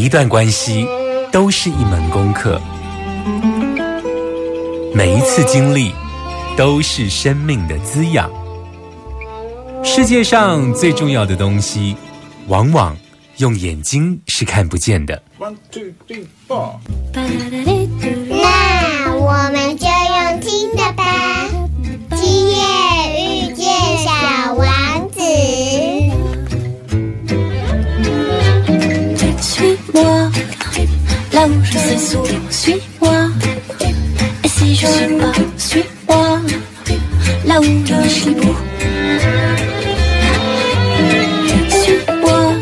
一段关系都是一门功课，每一次经历都是生命的滋养。世界上最重要的东西，往往用眼睛是看不见的。One two three four。那我们就 où je sais sourd, suis-moi. Et si je suis pas, suis-moi, là où je suis beau. Suis-moi,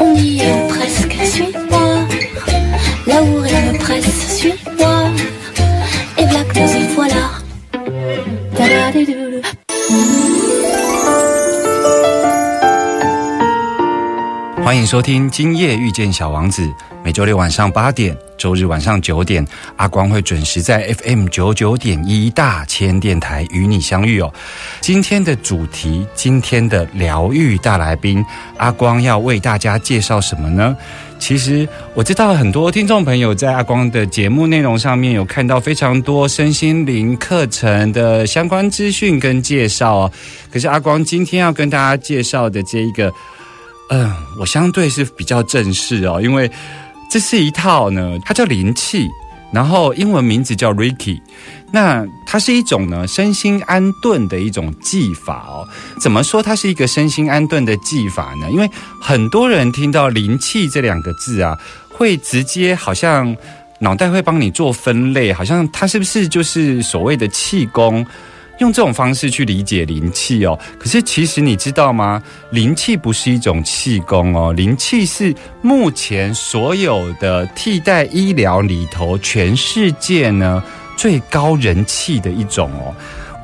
on y est presque, suis-moi, là où rien ne presse, suis-moi. Et voilà que nous y voilà. Da-da-di-do-do. 欢迎收听《今夜遇见小王子》，每周六晚上八点，周日晚上九点，阿光会准时在 FM 九九点一大千电台与你相遇哦。今天的主题，今天的疗愈大来宾，阿光要为大家介绍什么呢？其实我知道很多听众朋友在阿光的节目内容上面有看到非常多身心灵课程的相关资讯跟介绍哦。可是阿光今天要跟大家介绍的这一个。嗯，我相对是比较正式哦，因为这是一套呢，它叫灵气，然后英文名字叫 Reiki，那它是一种呢身心安顿的一种技法哦。怎么说它是一个身心安顿的技法呢？因为很多人听到灵气这两个字啊，会直接好像脑袋会帮你做分类，好像它是不是就是所谓的气功？用这种方式去理解灵气哦，可是其实你知道吗？灵气不是一种气功哦，灵气是目前所有的替代医疗里头，全世界呢最高人气的一种哦。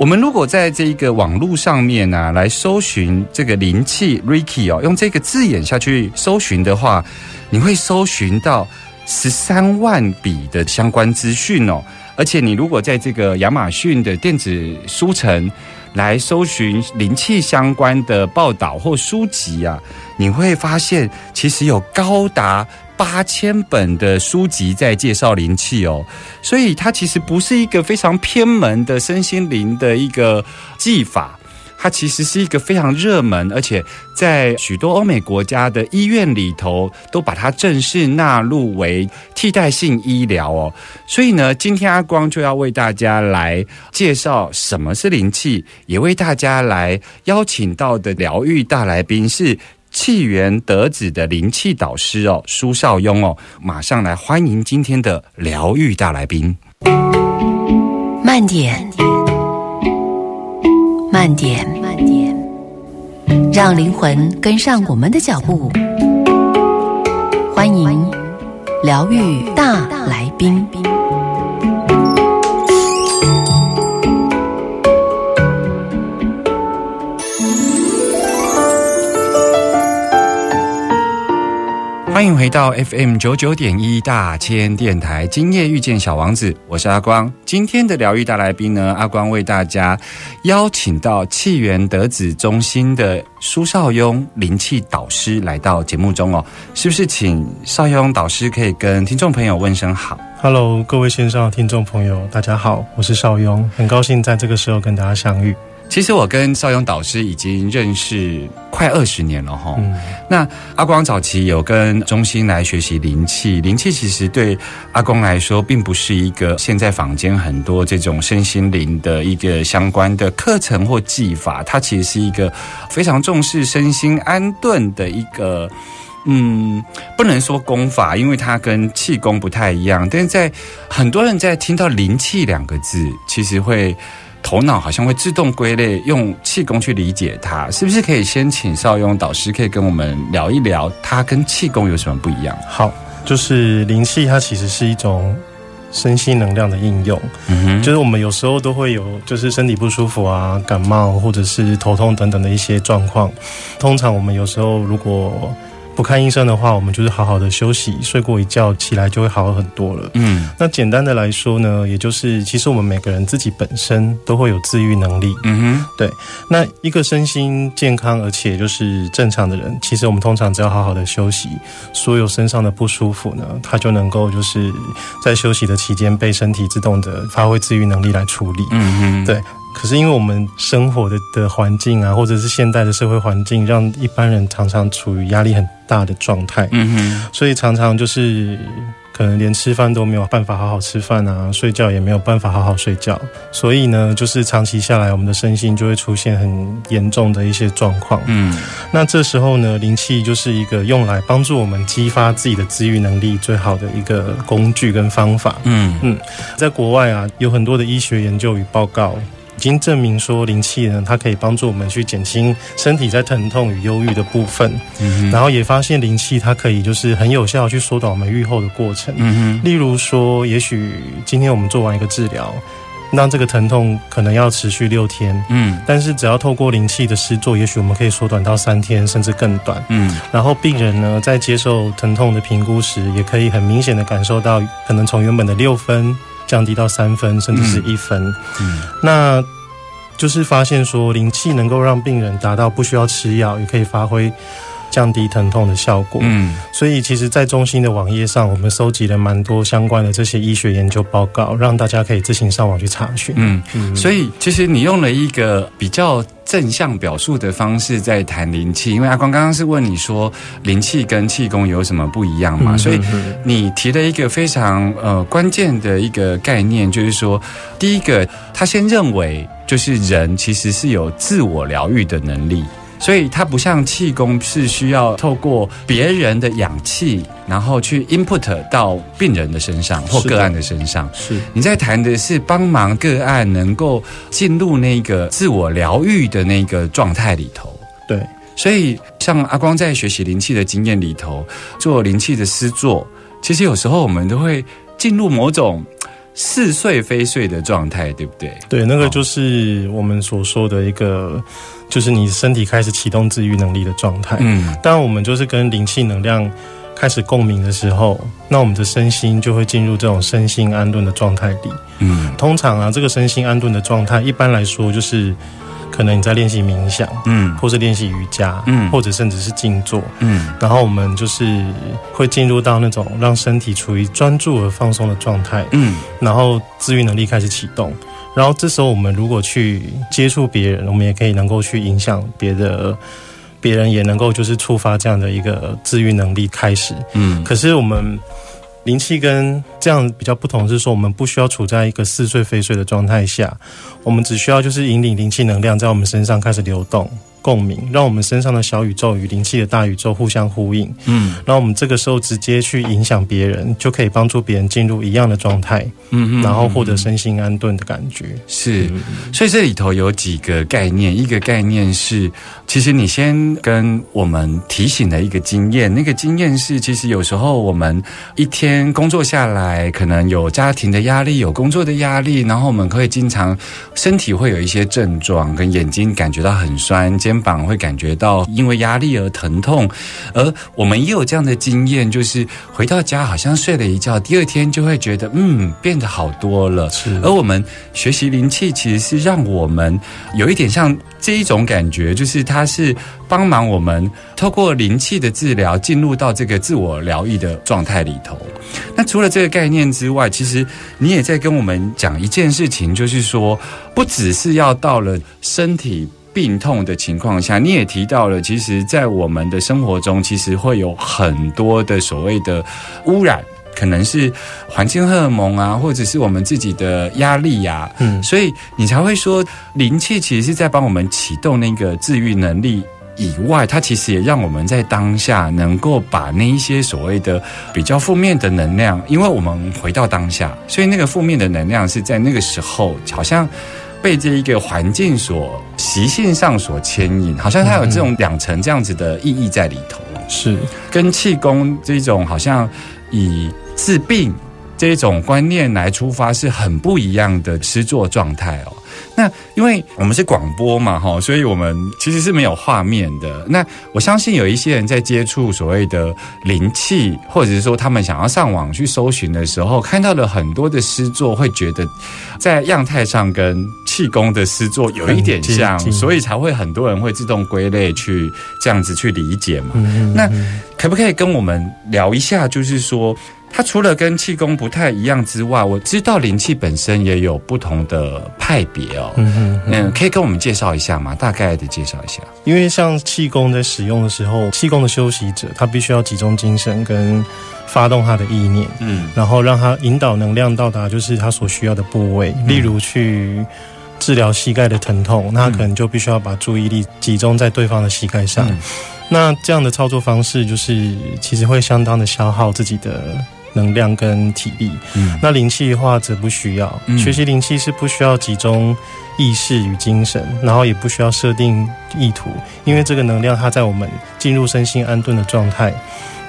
我们如果在这个网络上面呢来搜寻这个灵气，Ricky 哦，用这个字眼下去搜寻的话，你会搜寻到十三万笔的相关资讯哦。而且，你如果在这个亚马逊的电子书城来搜寻灵气相关的报道或书籍啊，你会发现其实有高达八千本的书籍在介绍灵气哦。所以，它其实不是一个非常偏门的身心灵的一个技法。它其实是一个非常热门，而且在许多欧美国家的医院里头都把它正式纳入为替代性医疗哦。所以呢，今天阿光就要为大家来介绍什么是灵气，也为大家来邀请到的疗愈大来宾是气源得子的灵气导师哦，苏少雍哦。马上来欢迎今天的疗愈大来宾。慢点。慢点，慢点，让灵魂跟上我们的脚步。欢迎疗愈大来宾。欢迎回到 FM 九九点一大千电台，今夜遇见小王子，我是阿光。今天的疗愈大来宾呢，阿光为大家邀请到气源德子中心的苏少庸灵气导师来到节目中哦，是不是？请少庸导师可以跟听众朋友问声好。Hello，各位线上的听众朋友，大家好，我是少庸，很高兴在这个时候跟大家相遇。其实我跟邵勇导师已经认识快二十年了哈。嗯，那阿光早期有跟中心来学习灵气，灵气其实对阿光来说，并不是一个现在坊间很多这种身心灵的一个相关的课程或技法，它其实是一个非常重视身心安顿的一个。嗯，不能说功法，因为它跟气功不太一样。但是在很多人在听到灵气两个字，其实会头脑好像会自动归类，用气功去理解它，是不是可以先请邵雍导师可以跟我们聊一聊，它跟气功有什么不一样？好，就是灵气，它其实是一种身心能量的应用。嗯哼，就是我们有时候都会有，就是身体不舒服啊、感冒或者是头痛等等的一些状况。通常我们有时候如果不看医生的话，我们就是好好的休息，睡过一觉起来就会好很多了。嗯那简单的来说呢，也就是其实我们每个人自己本身都会有自愈能力。嗯哼，对那一个身心健康而且就是正常的人，其实我们通常只要好好的休息，所有身上的不舒服呢，它就能够就是在休息的期间被身体自动的发挥自愈能力来处理。嗯哼，对可是因为我们生活的的环境啊，或者是现代的社会环境，让一般人常常处于压力很大的状态，嗯哼，所以常常就是可能连吃饭都没有办法好好吃饭啊，睡觉也没有办法好好睡觉。所以呢，就是长期下来，我们的身心就会出现很严重的一些状况。嗯那这时候呢，灵气就是一个用来帮助我们激发自己的自愈能力最好的一个工具跟方法。嗯在国外啊，有很多的医学研究与报告。已经证明说，灵气呢，它可以帮助我们去减轻身体在疼痛与忧郁的部分，嗯然后也发现灵气它可以就是很有效去缩短我们愈后的过程。嗯例如说，也许今天我们做完一个治疗，那这个疼痛可能要持续六天，嗯。但是只要透过灵气的施作，也许我们可以缩短到三天甚至更短。嗯。然后病人呢，在接受疼痛的评估时，也可以很明显的感受到，可能从原本的六分降低到三分，甚至是一分。嗯那就是发现说，灵气能够让病人达到不需要吃药，也可以发挥降低疼痛的效果。嗯所以，其实，在中心的网页上，我们收集了蛮多相关的这些医学研究报告，让大家可以自行上网去查询。嗯。嗯所以，其实你用了一个比较正向表述的方式在谈灵气，因为阿光刚刚是问你说灵气跟气功有什么不一样嘛，嗯所以嗯你提了一个非常呃关键的一个概念，就是说，第一个，他先认为就是人其实是有自我疗愈的能力。所以它不像气功是需要透过别人的氧气，然后去 input 到病人的身上或个案的身上。是你在谈的是帮忙个案能够进入那个自我疗愈的那个状态里头。对，所以，像阿光在学习灵气的经验里头，做灵气的施作，其实有时候我们都会进入某种似睡非睡的状态，对不对？对，那个就是我们所说的一个，就是你身体开始启动自愈能力的状态。嗯当我们就是跟灵气能量开始共鸣的时候，那我们的身心就会进入这种身心安顿的状态里。嗯通常啊，这个身心安顿的状态，一般来说就是可能你在练习冥想，嗯或是练习瑜伽，嗯或者甚至是静坐。嗯然后我们就是会进入到那种让身体处于专注而放松的状态，嗯然后自愈能力开始启动。然后这时候我们如果去接触别人，我们也可以能够去影响别的，别人也能够就是触发这样的一个治愈能力开始。嗯可是我们灵气跟这样比较不同，是说我们不需要处在一个似睡非睡的状态下，我们只需要就是引领灵气能量在我们身上开始流动。共鸣，让我们身上的小宇宙与灵气的大宇宙互相呼应，嗯。然后我们这个时候直接去影响别人，就可以帮助别人进入一样的状态，嗯嗯然后获得身心安顿的感觉。是，所以这里头有几个概念，一个概念是，其实你先跟我们提醒的一个经验，那个经验是，其实有时候我们一天工作下来，可能有家庭的压力，有工作的压力，然后我们会经常身体会有一些症状，跟眼睛感觉到很酸，肩肩膀会感觉到因为压力而疼痛，而我们也有这样的经验，就是回到家好像睡了一觉，第二天就会觉得嗯变得好多了。是而我们学习灵气，其实是让我们有一点像这一种感觉，就是它是帮忙我们透过灵气的治疗，进入到这个自我疗愈的状态里头。那除了这个概念之外，其实你也在跟我们讲一件事情，就是说，不只是要到了身体。病痛的情况下，你也提到了，其实，在我们的生活中，其实会有很多的所谓的污染，可能是环境荷尔蒙啊，或者是我们自己的压力呀、嗯，所以你才会说，灵气其实是在帮我们启动那个治愈能力。以外，它其实也让我们在当下能够把那一些所谓的比较负面的能量，因为我们回到当下，所以那个负面的能量是在那个时候，好像被这一个环境所习性上所牵引，好像它有这种两层这样子的意义在里头。是跟气功这种好像以治病这种观念来出发是很不一样的诗作状态哦。那因为我们是广播嘛，哈，所以我们其实是没有画面的。那我相信有一些人在接触所谓的灵气，或者是说他们想要上网去搜寻的时候，看到了很多的诗作，会觉得在样态上跟气功的诗作有一点像所以才会很多人会自动归类去这样子去理解嘛。嗯那可不可以跟我们聊一下？就是说，它除了跟气功不太一样之外，我知道灵气本身也有不同的派别哦。嗯哼嗯，可以跟我们介绍一下吗？大概的介绍一下。因为像气功在使用的时候，气功的修习者他必须要集中精神跟发动他的意念，嗯然后让他引导能量到达就是他所需要的部位，例如去治疗膝盖的疼痛，那可能就必须要把注意力集中在对方的膝盖上。嗯那这样的操作方式就是其实会相当的消耗自己的能量跟体力。嗯那灵气的话则不需要，嗯学习灵气是不需要集中意识与精神，然后也不需要设定意图，因为这个能量它在我们进入身心安顿的状态，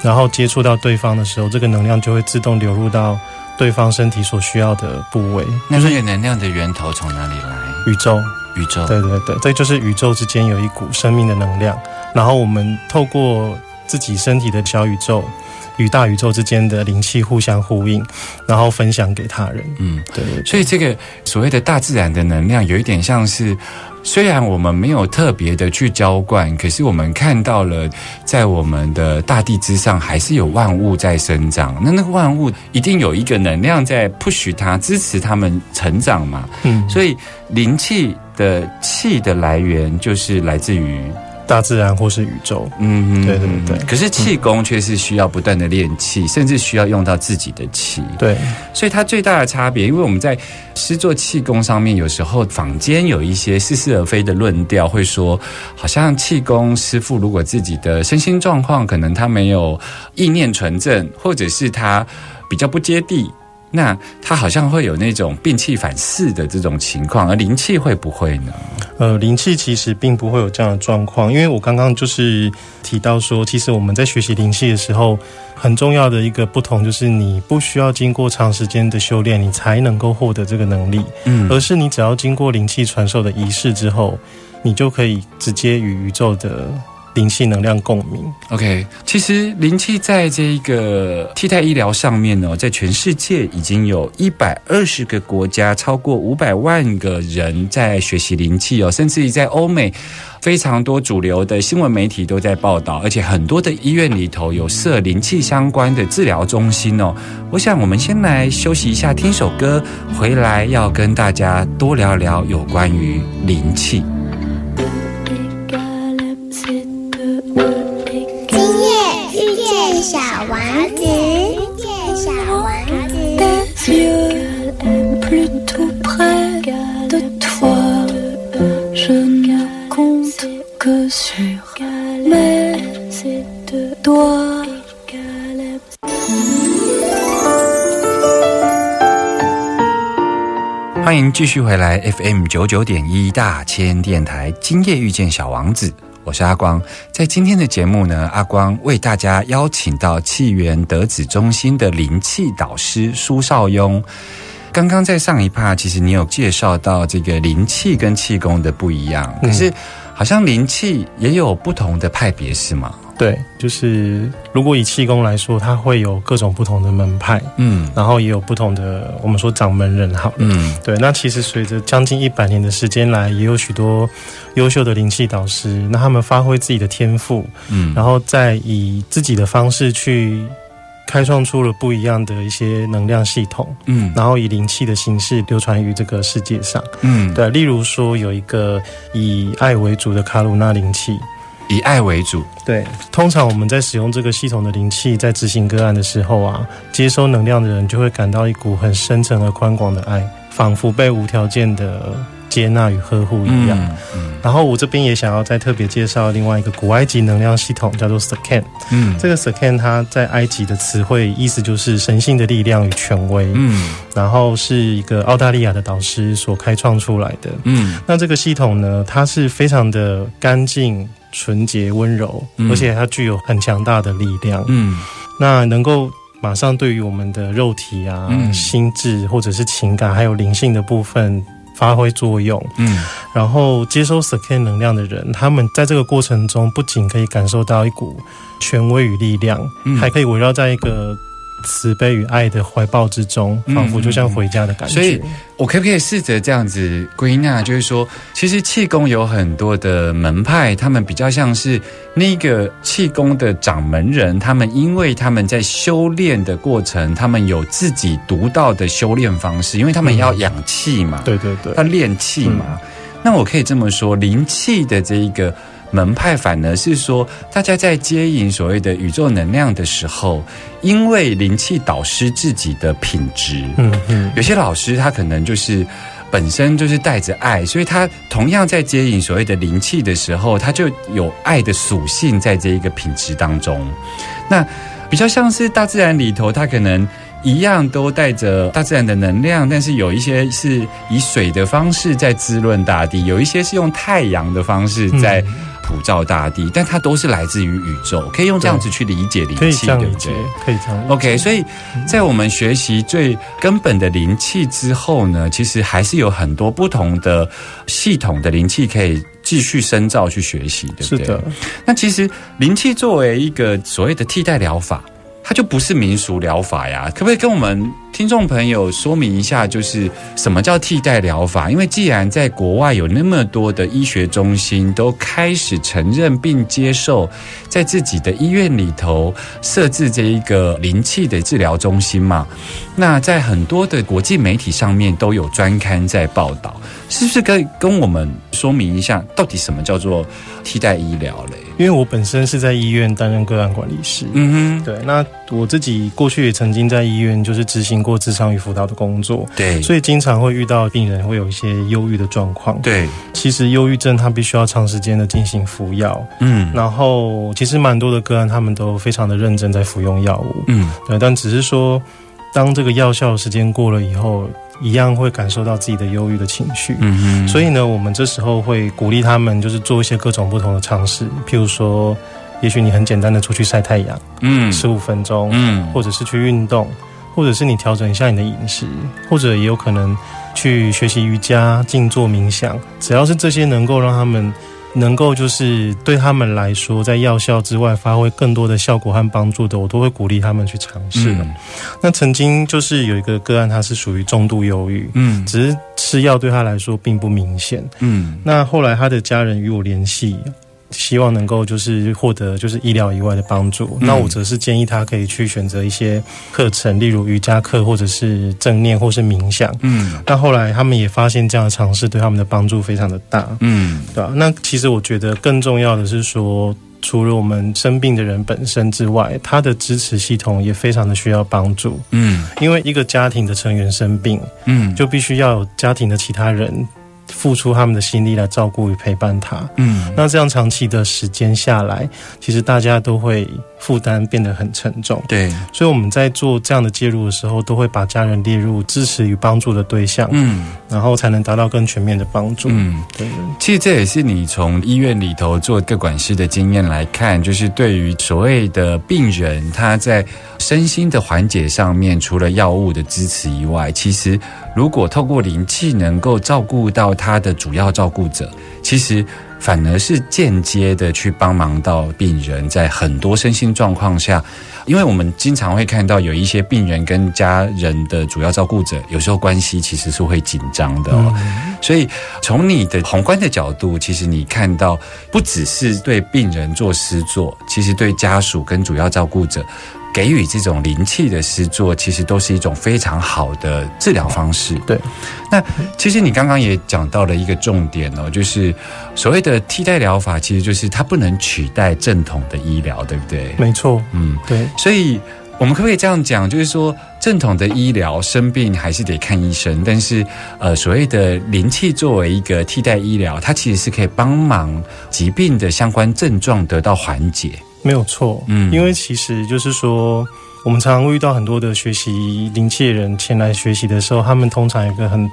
然后接触到对方的时候，这个能量就会自动流入到对方身体所需要的部位，那这个能量的源头从哪里来？宇宙。宇宙。对对对，这就是宇宙之间有一股生命的能量，然后我们透过自己身体的小宇宙与大宇宙之间的灵气互相呼应，然后分享给他人。嗯，对对对所以这个所谓的大自然的能量，有一点像是，虽然我们没有特别的去浇灌，可是我们看到了，在我们的大地之上，还是有万物在生长。那那个万物一定有一个能量在 push 它，支持它们成长嘛。嗯，所以灵气的气的来源，就是来自于大自然或是宇宙。嗯，对对对可是气功却是需要不断的练气，甚至需要用到自己的气。对，所以它最大的差别，因为我们在施作气功上面，有时候坊间有一些似是而非的论调，会说，好像气功师傅如果自己的身心状况可能他没有意念纯正，或者是他比较不接地。那它好像会有那种病气反噬的这种情况，而灵气会不会呢？呃，灵气其实并不会有这样的状况，因为我刚刚就是提到说，其实我们在学习灵气的时候，很重要的一个不同就是，你不需要经过长时间的修炼，你才能够获得这个能力，嗯而是你只要经过灵气传授的仪式之后，你就可以直接与宇宙的灵气能量共鸣。OK，其实灵气在这个替代医疗上面呢，在全世界已经有一百二十个国家，超过五百万个人在学习灵气哦，甚至于在欧美。非常多主流的新闻媒体都在报道，而且很多的医院里头有设灵气相关的治疗中心哦。我想我们先来休息一下，听首歌，回来要跟大家多聊聊有关于灵气。欢迎继续回来 FM 九九点一大千电台，今夜遇见小王子。我是阿光。在今天的节目呢，阿光为大家邀请到气源德子中心的灵气导师苏少雍。刚刚在上一趴，其实你有介绍到这个灵气跟气功的不一样，可是好像灵气也有不同的派别，是吗？对，就是如果以气功来说，它会有各种不同的门派，嗯然后也有不同的我们说掌门人好了。嗯对，那其实随着将近一百年的时间来，也有许多优秀的灵气导师，那他们发挥自己的天赋，嗯，然后再以自己的方式去开创出了不一样的一些能量系统，嗯然后以灵气的形式流传于这个世界上。嗯，对，例如说有一个以爱为主的卡鲁纳灵气。以爱为主，对，通常我们在使用这个系统的灵气，在执行个案的时候啊，接收能量的人就会感到一股很深沉而宽广的爱，仿佛被无条件的接纳与呵护一样。嗯然后我这边也想要再特别介绍另外一个古埃及能量系统，叫做 Saken。嗯这个 Saken 它在埃及的词汇意思就是神性的力量与权威，嗯然后是一个澳大利亚的导师所开创出来的。嗯那这个系统呢，它是非常的干净、纯洁、温柔，嗯。而且它具有很强大的力量。嗯。那能够马上对于我们的肉体啊、嗯。心智或者是情感还有灵性的部分发挥作用。嗯。然后接收 Saken 能量的人，他们在这个过程中不仅可以感受到一股权威与力量，嗯。还可以围绕在一个慈悲与爱的怀抱之中，嗯仿佛就像回家的感觉。所以我可不可以试着这样子归纳，就是说，其实气功有很多的门派，他们比较像是那个气功的掌门人，他们因为他们在修炼的过程，他们有自己独到的修炼方式，因为他们要养气嘛，对对对要，练气嘛。那我可以这么说，灵气的这一个门派，反而是说，大家在接引所谓的宇宙能量的时候，因为灵气导师自己的品质，嗯嗯，有些老师他可能就是本身就是带着爱，所以他同样在接引所谓的灵气的时候，他就有爱的属性在这一个品质当中。那比较像是大自然里头，它可能一样都带着大自然的能量，但是有一些是以水的方式在滋润大地，有一些是用太阳的方式在嗯普照大地，但它都是来自于宇宙，可以用这样子去理解灵气，对不对？，可以这样理解。OK，所以在我们学习最根本的灵气之后呢，其实还是有很多不同的系统的灵气可以继续深造去学习，对不对？是的。，那其实灵气作为一个所谓的替代疗法，它就不是民俗疗法呀。可不可以跟我们听众朋友说明一下，就是什么叫替代疗法？因为既然在国外有那么多的医学中心都开始承认并接受，在自己的医院里头设置这一个灵气的治疗中心嘛，那在很多的国际媒体上面都有专刊在报道，是不是可以跟我们说明一下，到底什么叫做替代医疗嘞？因为我本身是在医院担任个案管理师，嗯哼，对，那我自己过去也曾经在医院就是执行过智商与辅导的工作，对，所以经常会遇到病人会有一些忧郁的状况。，对，其实忧郁症它必须要长时间的进行服药，嗯。然后其实蛮多的个案他们都非常的认真在服用药物，嗯。对，但只是说当这个药效时间过了以后，一样会感受到自己的忧郁的情绪。嗯嗯，所以呢，我们这时候会鼓励他们，就是做一些各种不同的尝试，譬如说，也许你很简单的出去晒太阳，嗯。十五分钟，嗯。或者是去运动，或者是你调整一下你的饮食，或者也有可能去学习瑜伽、静坐冥想，只要是这些能够让他们能够就是对他们来说，在药效之外发挥更多的效果和帮助的，我都会鼓励他们去尝试。的。嗯。那曾经就是有一个个案，他是属于重度忧郁，嗯。只是吃药对他来说并不明显。嗯。那后来他的家人与我联系，希望能够就是获得就是医疗以外的帮助。嗯那我则是建议他可以去选择一些课程，例如瑜伽课或者是正念或是冥想。嗯那后来他们也发现这样的尝试对他们的帮助非常的大，嗯对吧、那其实我觉得更重要的是说。除了我们生病的人本身之外，他的支持系统也非常的需要帮助，嗯因为一个家庭的成员生病，嗯就必须要有家庭的其他人付出他们的心力来照顾与陪伴他。嗯那这样长期的时间下来，其实大家都会负担变得很沉重。对，所以我们在做这样的介入的时候，都会把家人列入支持与帮助的对象，嗯然后才能达到更全面的帮助。嗯。对，其实这也是你从医院里头做各管师的经验来看，就是对于所谓的病人，他在身心的缓解上面，除了药物的支持以外，其实如果透过灵气能够照顾到他的主要照顾者，其实反而是间接的去帮忙到病人，在很多身心状况下，因为我们经常会看到有一些病人跟家人的主要照顾者，有时候关系其实是会紧张的哦。所以从你的宏观的角度，其实你看到不只是对病人做施作，其实对家属跟主要照顾者。给予这种灵气的施作，其实都是一种非常好的治疗方式。对，那其实你刚刚也讲到了一个重点哦，就是所谓的替代疗法，其实就是它不能取代正统的医疗，对不对？没错，嗯，对，所以我们可不可以这样讲？就是说，正统的医疗生病还是得看医生，但是呃，所谓的灵气作为一个替代医疗，它其实是可以帮忙疾病的相关症状得到缓解。没有错，嗯。因为其实就是说，我们常常会遇到很多的学习灵气的人前来学习的时候，他们通常有一个很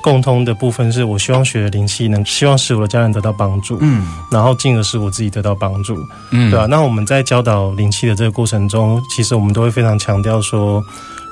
共通的部分是，我希望学的灵气能希望使我的家人得到帮助，嗯。然后进而使我自己得到帮助，嗯。对啊，那我们在教导灵气的这个过程中，其实我们都会非常强调说，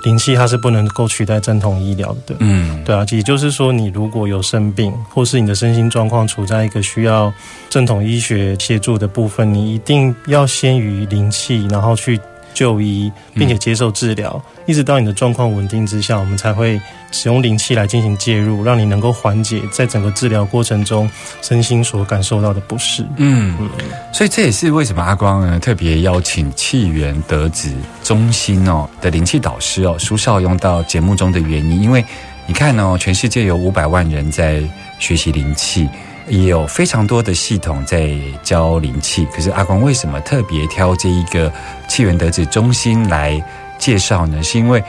灵气它是不能够取代正统医疗的，嗯。对啊，也就是说，你如果有生病，或是你的身心状况处在一个需要正统医学协助的部分，你一定要先于灵气，然后去就医，并且接受治疗，一直到你的状况稳定之下，我们才会使用灵气来进行介入，让你能够缓解在整个治疗过程中身心所感受到的不适。嗯，所以这也是为什么阿光呢特别邀请气源德子中心哦的灵气导师哦苏少用到节目中的原因，因为你看哦，全世界有五百万人在学习灵气。也有非常多的系统在教灵气，可是阿光为什么特别挑这一个气源德子中心来介绍呢？是因为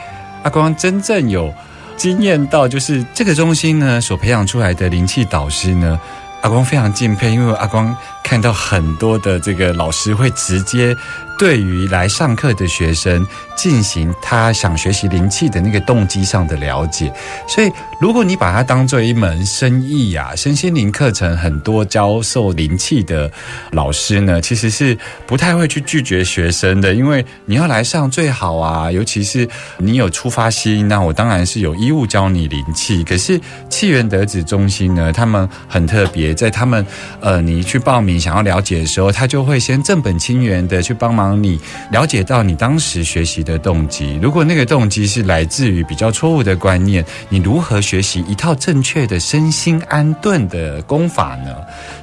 阿光真正有经验到，就是这个中心呢所培养出来的灵气导师呢，阿光非常敬佩，因为阿光看到很多的这个老师会直接对于来上课的学生进行他想学习灵气的那个动机上的了解，所以如果你把它当做一门生意呀、身心灵课程很多教授灵气的老师呢，其实是不太会去拒绝学生的，因为你要来上最好啊，尤其是你有出发心，那我当然是有义务教你灵气。可是气源德子中心呢，他们很特别，在他们呃你去报名想要了解的时候，他就会先正本清源的去帮忙你了解到你当时学习的动机。如果那个动机是来自于比较错误的观念，你如何学习一套正确的身心安顿的功法呢？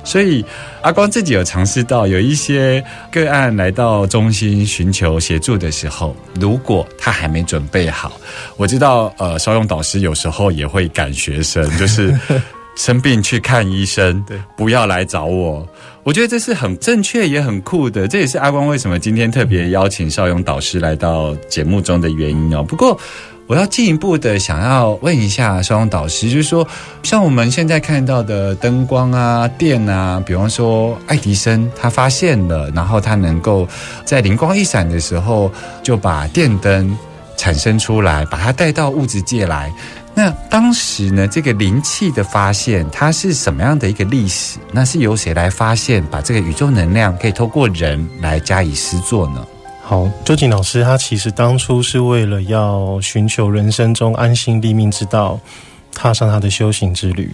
所以阿光自己有尝试到，有一些个案来到中心寻求协助的时候，如果他还没准备好，我知道呃，邵勇导师有时候也会赶学生，就是生病去看医生，对，不要来找我。我觉得这是很正确也很酷的，这也是阿光为什么今天特别邀请邵勇导师来到节目中的原因哦。不过。我要进一步的想要问一下邵勇导师，就是说，像我们现在看到的灯光啊、电啊，比方说爱迪生他发现了，然后他能够在灵光一闪的时候就把电灯产生出来，把它带到物质界来。那当时呢，这个灵气的发现，它是什么样的一个历史？那是由谁来发现，把这个宇宙能量可以透过人来加以施作呢？好，周瑾老师他其实当初是为了要寻求人生中安心立命之道，踏上他的修行之旅。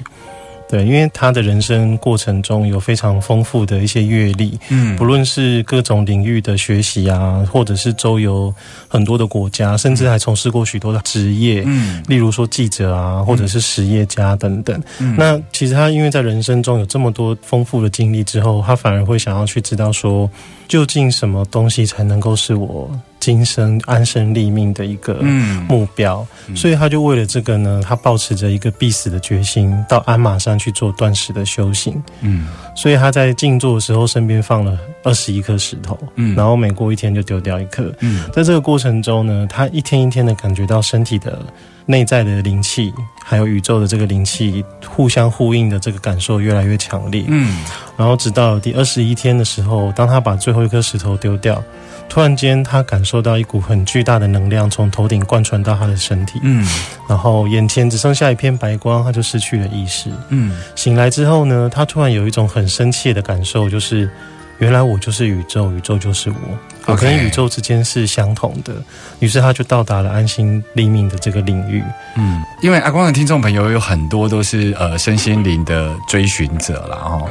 对，因为他的人生过程中有非常丰富的一些阅历，嗯。不论是各种领域的学习啊，或者是周游很多的国家，甚至还从事过许多的职业，嗯。例如说记者啊，或者是实业家等等。嗯。那其实他因为在人生中有这么多丰富的经历之后，他反而会想要去知道说，究竟什么东西才能够是我今生安身立命的一个嗯目标。所以他就为了这个呢，他保持着一个必死的决心，到鞍马山去做断食的修行。嗯所以他在静坐的时候，身边放了二十一颗石头，嗯然后每过一天就丢掉一颗。嗯在这个过程中呢，他一天一天的感觉到身体的内在的灵气，还有宇宙的这个灵气互相呼应的这个感受越来越强烈。嗯然后直到第二十一天的时候，当他把最后一颗石头丢掉，突然间他感受到一股很巨大的能量从头顶贯穿到他的身体，嗯然后眼前只剩下一片白光，他就失去了意识。嗯醒来之后呢，他突然有一种很深切的感受，就是原来我就是宇宙，宇宙就是我，我跟宇宙之间是相同的。于是他就到达了安心立命的这个领域。嗯，因为阿光的听众朋友有很多都是呃身心灵的追寻者啦，哦。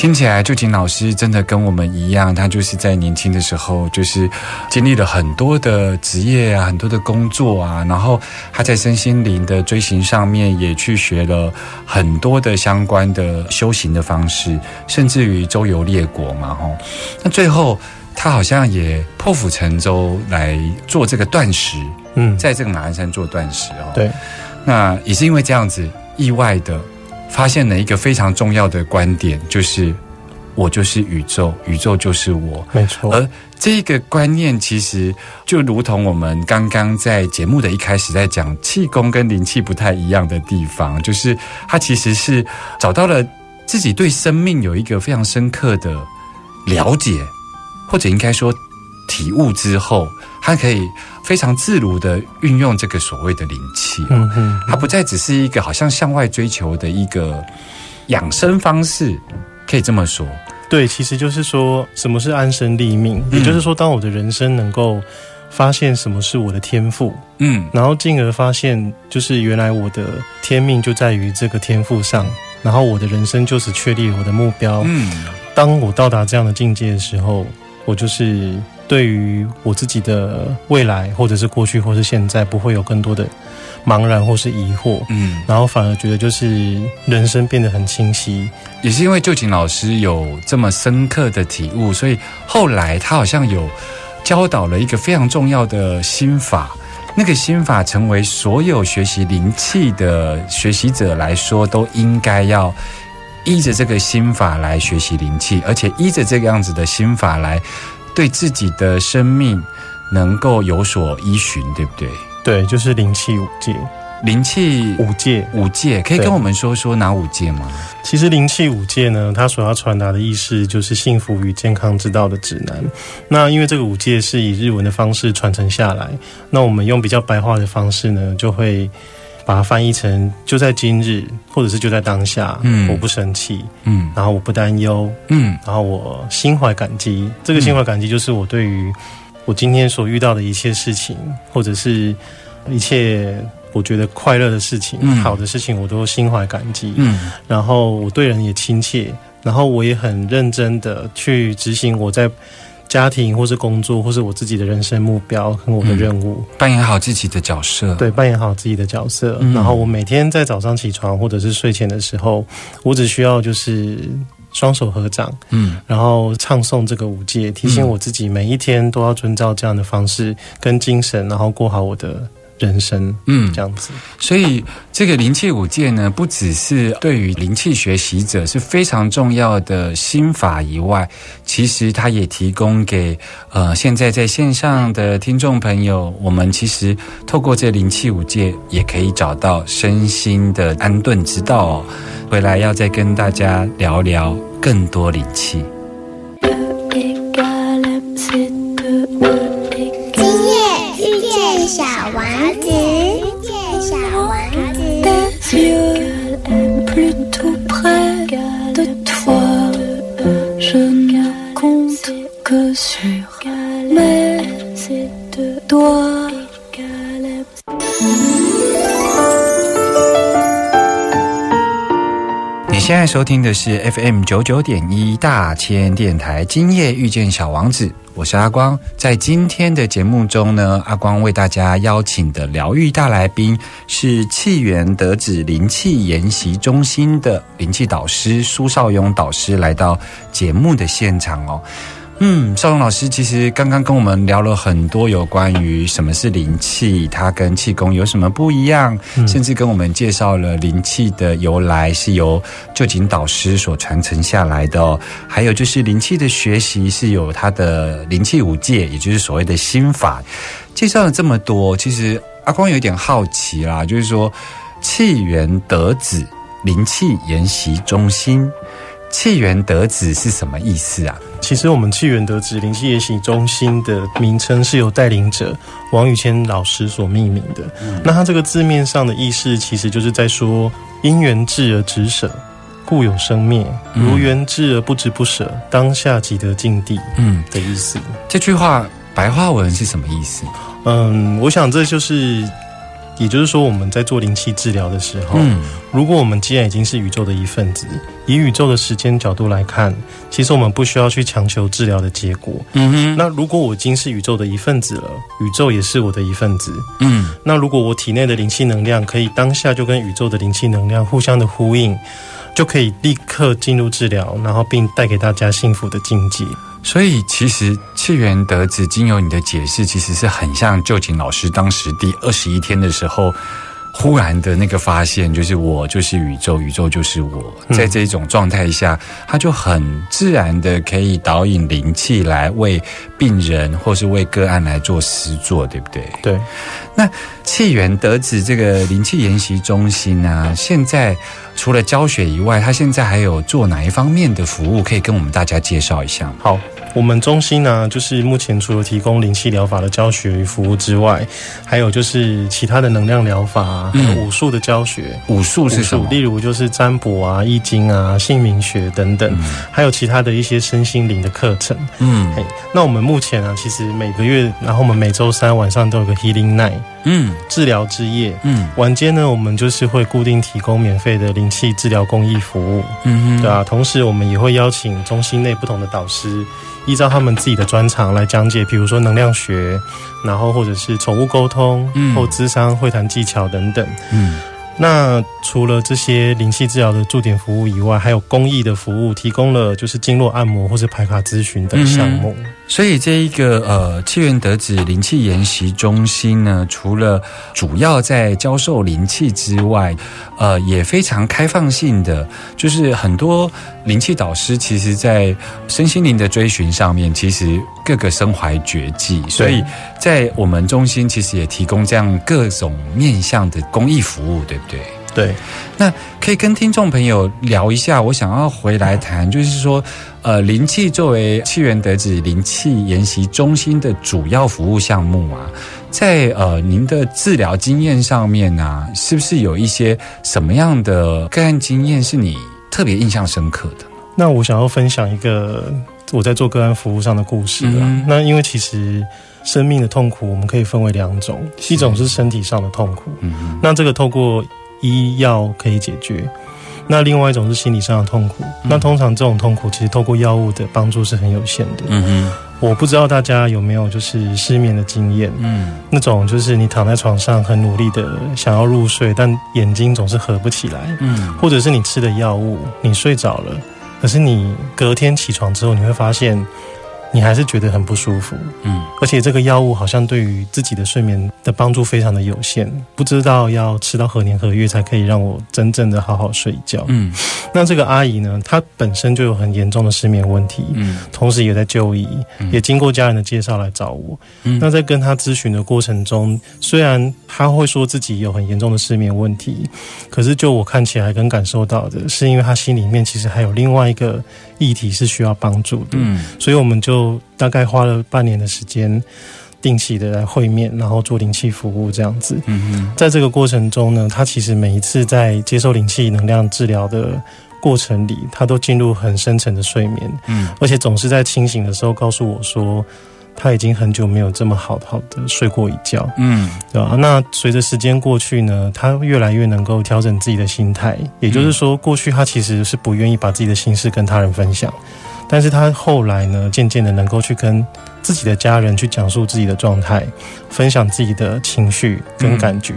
听起来，就景老师真的跟我们一样，他就是在年轻的时候，就是经历了很多的职业啊，很多的工作啊，然后他在身心灵的追寻上面也去学了很多的相关的修行的方式，甚至于周游列国嘛，吼。那最后他好像也破釜沉舟来做这个断食，嗯，在这个马鞍山做断食哦。对，那也是因为这样子，意外的发现了一个非常重要的观点，就是我就是宇宙，宇宙就是我。没错，而这个观念其实就如同我们刚刚在节目的一开始在讲气功跟灵气不太一样的地方，就是它其实是找到了自己对生命有一个非常深刻的了解，或者应该说体悟之后，它可以非常自如的运用这个所谓的灵气。嗯嗯，它不再只是一个好像向外追求的一个养生方式，可以这么说。对，其实就是说什么是安身立命，嗯也就是说，当我的人生能够发现什么是我的天赋，嗯然后进而发现，就是原来我的天命就在于这个天赋上，然后我的人生就此确立我的目标。嗯当我到达这样的境界的时候，我就是对于我自己的未来，或者是过去，或是现在，不会有更多的茫然或是疑惑，嗯，然后反而觉得就是人生变得很清晰。也是因为旧景老师有这么深刻的体悟，所以后来他好像有教导了一个非常重要的心法。那个心法成为所有学习灵气的学习者来说，都应该要依着这个心法来学习灵气，而且依着这个样子的心法来对自己的生命能够有所依循，对不对？对，就是灵气五戒，灵气五戒。五戒，可以跟我们说说哪五戒吗？其实灵气五戒呢，它所要传达的意思就是幸福与健康之道的指南。那因为这个五戒是以日文的方式传承下来，那我们用比较白话的方式呢，就会把它翻译成就在今日，或者是就在当下。嗯我不生气，嗯然后我不担忧，嗯然后我心怀感激。这个心怀感激就是我对于我今天所遇到的一切事情，或者是一切我觉得快乐的事情、嗯好的事情，我都心怀感激。嗯然后我对人也亲切，然后我也很认真的去执行我在家庭或是工作或是我自己的人生目标跟我的任务，扮演好自己的角色。对，扮演好自己的角色。嗯然后我每天在早上起床或者是睡前的时候，我只需要就是双手合掌，嗯然后唱诵这个五戒，提醒我自己每一天都要遵照这样的方式跟精神，然后过好我的人生，嗯这样子。所以这个灵气五戒呢，不只是对于灵气学习者是非常重要的心法以外，其实它也提供给呃现在在线上的听众朋友，我们其实透过这灵气五戒，也可以找到身心的安顿之道哦。回来要再跟大家聊聊更多灵气。收听的是 FM 九九点一大千电台，今夜遇见小王子，我是阿光。在今天的节目中呢，阿光为大家邀请的疗愈大来宾是气源德子灵气研习中心的灵气导师苏少勇导师来到节目的现场哦。嗯，少龙老师其实刚刚跟我们聊了很多有关于什么是灵气，它跟气功有什么不一样，甚至跟我们介绍了灵气的由来是由旧景导师所传承下来的哦。还有就是灵气的学习是有它的灵气五戒，也就是所谓的心法。介绍了这么多，其实阿光有一点好奇啦，就是说气源得子灵气研习中心，气源得子是什么意思啊？其实我们气源得子灵气研习中心的名称是由带领者王宇谦老师所命名的。那他这个字面上的意思，其实就是在说因缘至而止舍，故有生灭；嗯如缘至而不知不舍，当下即得境地嗯，的意思。这句话白话文是什么意思？嗯，我想这就是也就是说，我们在做灵气治疗的时候，嗯如果我们既然已经是宇宙的一份子，以宇宙的时间角度来看，其实我们不需要去强求治疗的结果。嗯哼，那如果我已经是宇宙的一份子了，宇宙也是我的一份子。嗯那如果我体内的灵气能量可以当下就跟宇宙的灵气能量互相的呼应，就可以立刻进入治疗，然后并带给大家幸福的境界。所以其实次元得子经由你的解释，其实是很像旧景老师当时第二十一天的时候。忽然的那个发现，就是我就是宇宙，宇宙就是我。嗯在这种状态下，他就很自然的可以导引灵气来为病人或是为个案来做施作，对不对？对，那气源得子这个灵气研习中心啊，现在除了教学以外，它现在还有做哪一方面的服务？可以跟我们大家介绍一下吗？好，我们中心呢，就是目前除了提供灵气疗法的教学与服务之外，还有就是其他的能量疗法、啊、武术的教学。武术是武术，什么？例如就是占卜啊、易经啊、姓名学等等，还有其他的一些身心灵的课程。嗯，那我们目前啊，其实每个月，然后我们每周三晚上都有个 Healing Night 嗯治疗之夜。嗯晚间呢，我们就是会固定提供免费的灵气治疗公益服务，嗯哼对啊。同时，我们也会邀请中心内不同的导师，依照他们自己的专长来讲解，比如说能量学，然后或者是宠物沟通，嗯或智商会谈技巧等等。嗯那除了这些灵气治疗的驻点服务以外，还有公益的服务，提供了就是经络按摩或是排卡咨询等项目。所以这一个呃气源德子灵气研习中心呢，除了主要在教授灵气之外，呃，也非常开放性的，就是很多灵气导师其实在身心灵的追寻上面，其实各个身怀绝技，所以在我们中心其实也提供这样各种面向的公益服务，对不对？对，那可以跟听众朋友聊一下，我想要回来谈，就是说，呃，灵气作为气源得子灵气研习中心的主要服务项目啊，在呃您的治疗经验上面啊，是不是有一些什么样的个案经验是你特别印象深刻的？那我想要分享一个我在做个案服务上的故事啊。嗯那因为其实生命的痛苦，我们可以分为两种，一种是身体上的痛苦，嗯那这个透过医药可以解决。那另外一种是心理上的痛苦，那通常这种痛苦其实透过药物的帮助是很有限的。嗯哼。我不知道大家有没有就是失眠的经验，嗯。那种就是你躺在床上很努力的想要入睡，但眼睛总是合不起来，嗯。或者是你吃的药物，你睡着了，可是你隔天起床之后，你会发现你还是觉得很不舒服，嗯。而且这个药物好像对于自己的睡眠的帮助非常的有限，不知道要吃到何年何月才可以让我真正的好好睡觉。嗯。那这个阿姨呢，她本身就有很严重的失眠问题，嗯。同时也在就医，也经过家人的介绍来找我。嗯。那在跟她咨询的过程中，虽然她会说自己有很严重的失眠问题，可是就我看起来跟感受到的，是因为她心里面其实还有另外一个议题是需要帮助的。嗯。所以我们就大概花了半年的时间，定期的来会面，然后做灵气服务这样子。嗯在这个过程中呢，他其实每一次在接受灵气能量治疗的过程里，他都进入很深沉的睡眠，嗯。而且总是在清醒的时候告诉我说，他已经很久没有这么好好的睡过一觉，嗯。对吧？那随着时间过去呢，他越来越能够调整自己的心态，也就是说，过去他其实是不愿意把自己的心事跟他人分享，但是他后来呢，渐渐的能够去跟自己的家人去讲述自己的状态，分享自己的情绪跟感觉，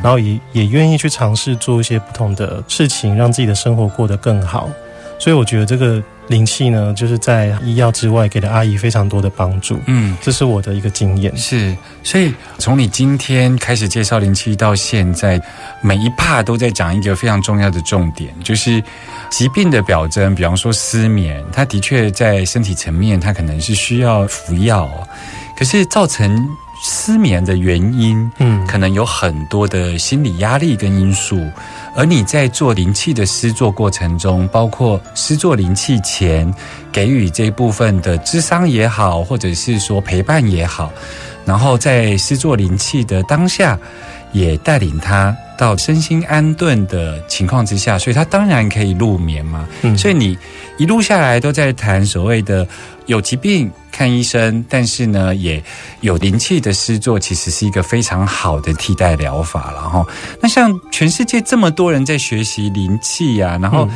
然后也也愿意去尝试做一些不同的事情，让自己的生活过得更好。所以我觉得这个灵气呢，就是在医药之外给了阿姨非常多的帮助，嗯。这是我的一个经验。是，所以从你今天开始介绍灵气到现在，每一 part 都在讲一个非常重要的重点，就是疾病的表征，比方说失眠，它的确在身体层面，它可能是需要服药，可是造成失眠的原因，嗯。可能有很多的心理压力跟因素，而你在做灵气的施作过程中，包括施作灵气前给予这部分的智商也好，或者是说陪伴也好，然后在施作灵气的当下，也带领他到身心安顿的情况之下，所以他当然可以入眠嘛。嗯。所以你一路下来都在谈所谓的有疾病看医生，但是呢，也有灵气的诗作，其实是一个非常好的替代疗法了哈。那像全世界这么多人在学习灵气呀、然后。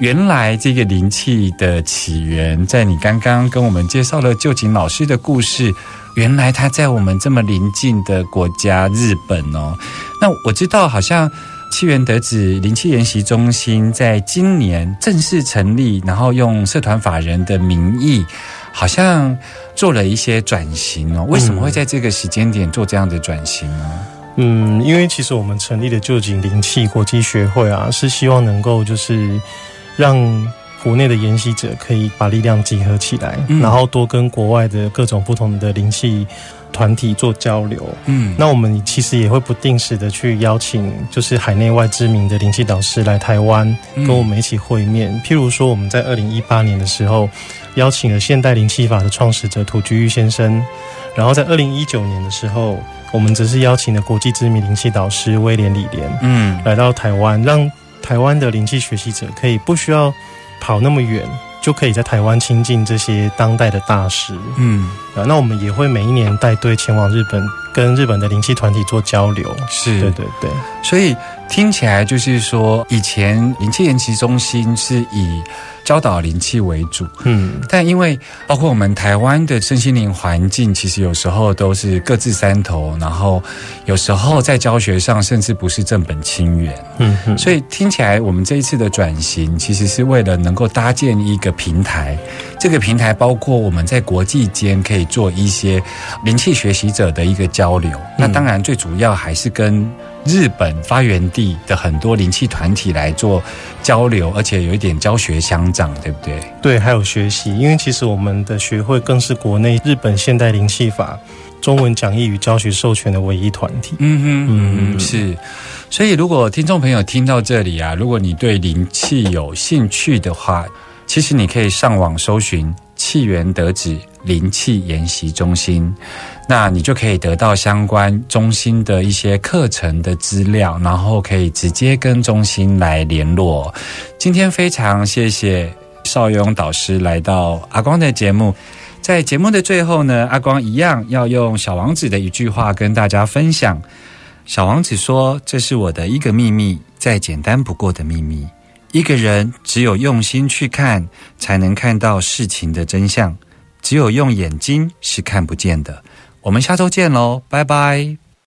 原来这个灵气的起源，在你刚刚跟我们介绍了旧景老师的故事，原来他在我们这么邻近的国家日本哦。那我知道，好像七元德子灵气研习中心在今年正式成立，然后用社团法人的名义，好像做了一些转型哦。为什么会在这个时间点做这样的转型呢？嗯，因为其实我们成立的旧景灵气国际学会啊，是希望能够就是让国内的研习者可以把力量集合起来，嗯然后多跟国外的各种不同的灵气团体做交流。嗯那我们其实也会不定时的去邀请，就是海内外知名的灵气导师来台湾，嗯跟我们一起会面。譬如说，我们在二零一八年的时候，邀请了现代灵气法的创始者土居玉先生，然后在二零一九年的时候，我们则是邀请了国际知名灵气导师威廉李莲嗯来到台湾，让台湾的灵气学习者可以不需要跑那么远，就可以在台湾亲近这些当代的大师。嗯，啊，那我们也会每一年带队前往日本，跟日本的灵气团体做交流。是对对对，所以听起来就是说，以前灵气研习中心是以教导灵气为主，嗯，但因为包括我们台湾的身心灵环境，其实有时候都是各自山头，然后有时候在教学上甚至不是正本清源，嗯哼，所以听起来我们这一次的转型，其实是为了能够搭建一个平台。这个平台包括我们在国际间可以做一些灵气学习者的一个交流。那当然最主要还是跟日本发源地的很多灵气团体来做交流，而且有一点教学相长，对不对？对，还有学习，因为其实我们的学会更是国内日本现代灵气法中文讲义与教学授权的唯一团体。嗯哼，嗯嗯是。所以，如果听众朋友听到这里啊，如果你对灵气有兴趣的话，其实你可以上网搜寻气源德子灵气研习中心，那你就可以得到相关中心的一些课程的资料，然后可以直接跟中心来联络。今天非常谢谢邵勇导师来到阿光的节目。在节目的最后呢，阿光一样要用小王子的一句话跟大家分享。小王子说：“这是我的一个秘密，再简单不过的秘密。一个人只有用心去看，才能看到事情的真相。只有用眼睛是看不见的。”我们下周见喽，拜拜。